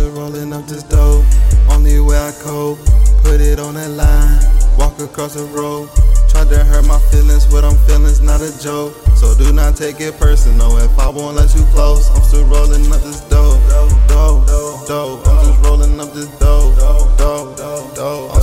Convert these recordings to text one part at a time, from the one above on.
to rolling up this dope. Only way I cope, put it on that line. Walk across the road. Tried to hurt my feelings, what I'm feeling's not a joke. So do not take it personal if I won't let you close. I'm still rolling up this dope, dope, dope. I'm just rolling up this dope, dope, dope.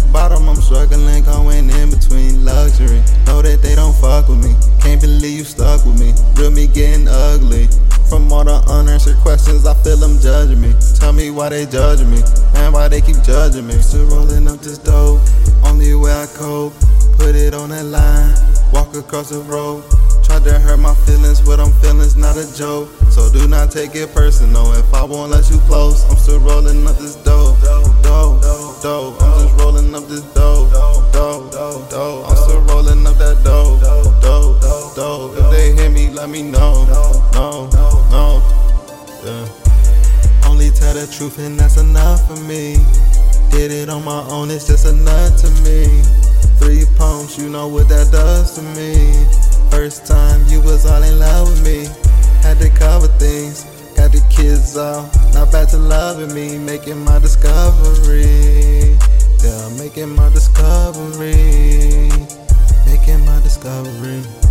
The bottom, I'm struggling, going in between luxury. Know that they don't fuck with me. Can't believe you stuck with me. Real me getting ugly. From all the unanswered questions, I feel them judging me. Tell me why they judging me, and why they keep judging me. Still rolling up this dough, only way I cope. Put it on that line, walk across the road. Tried to hurt my feelings, what I'm feeling's not a joke. So do not take it personal. If I won't let you close, I'm still rolling up this dough, they hit me, let me know, no, no. no. Yeah. Only tell the truth and that's enough for me. Did it on my own, it's just nut to me. Three pumps, you know what that does to me. First time you was all in love with me. Had to cover things, got the kids out. Now back to loving me, making my discovery. Yeah, making my discovery. Making my discovery.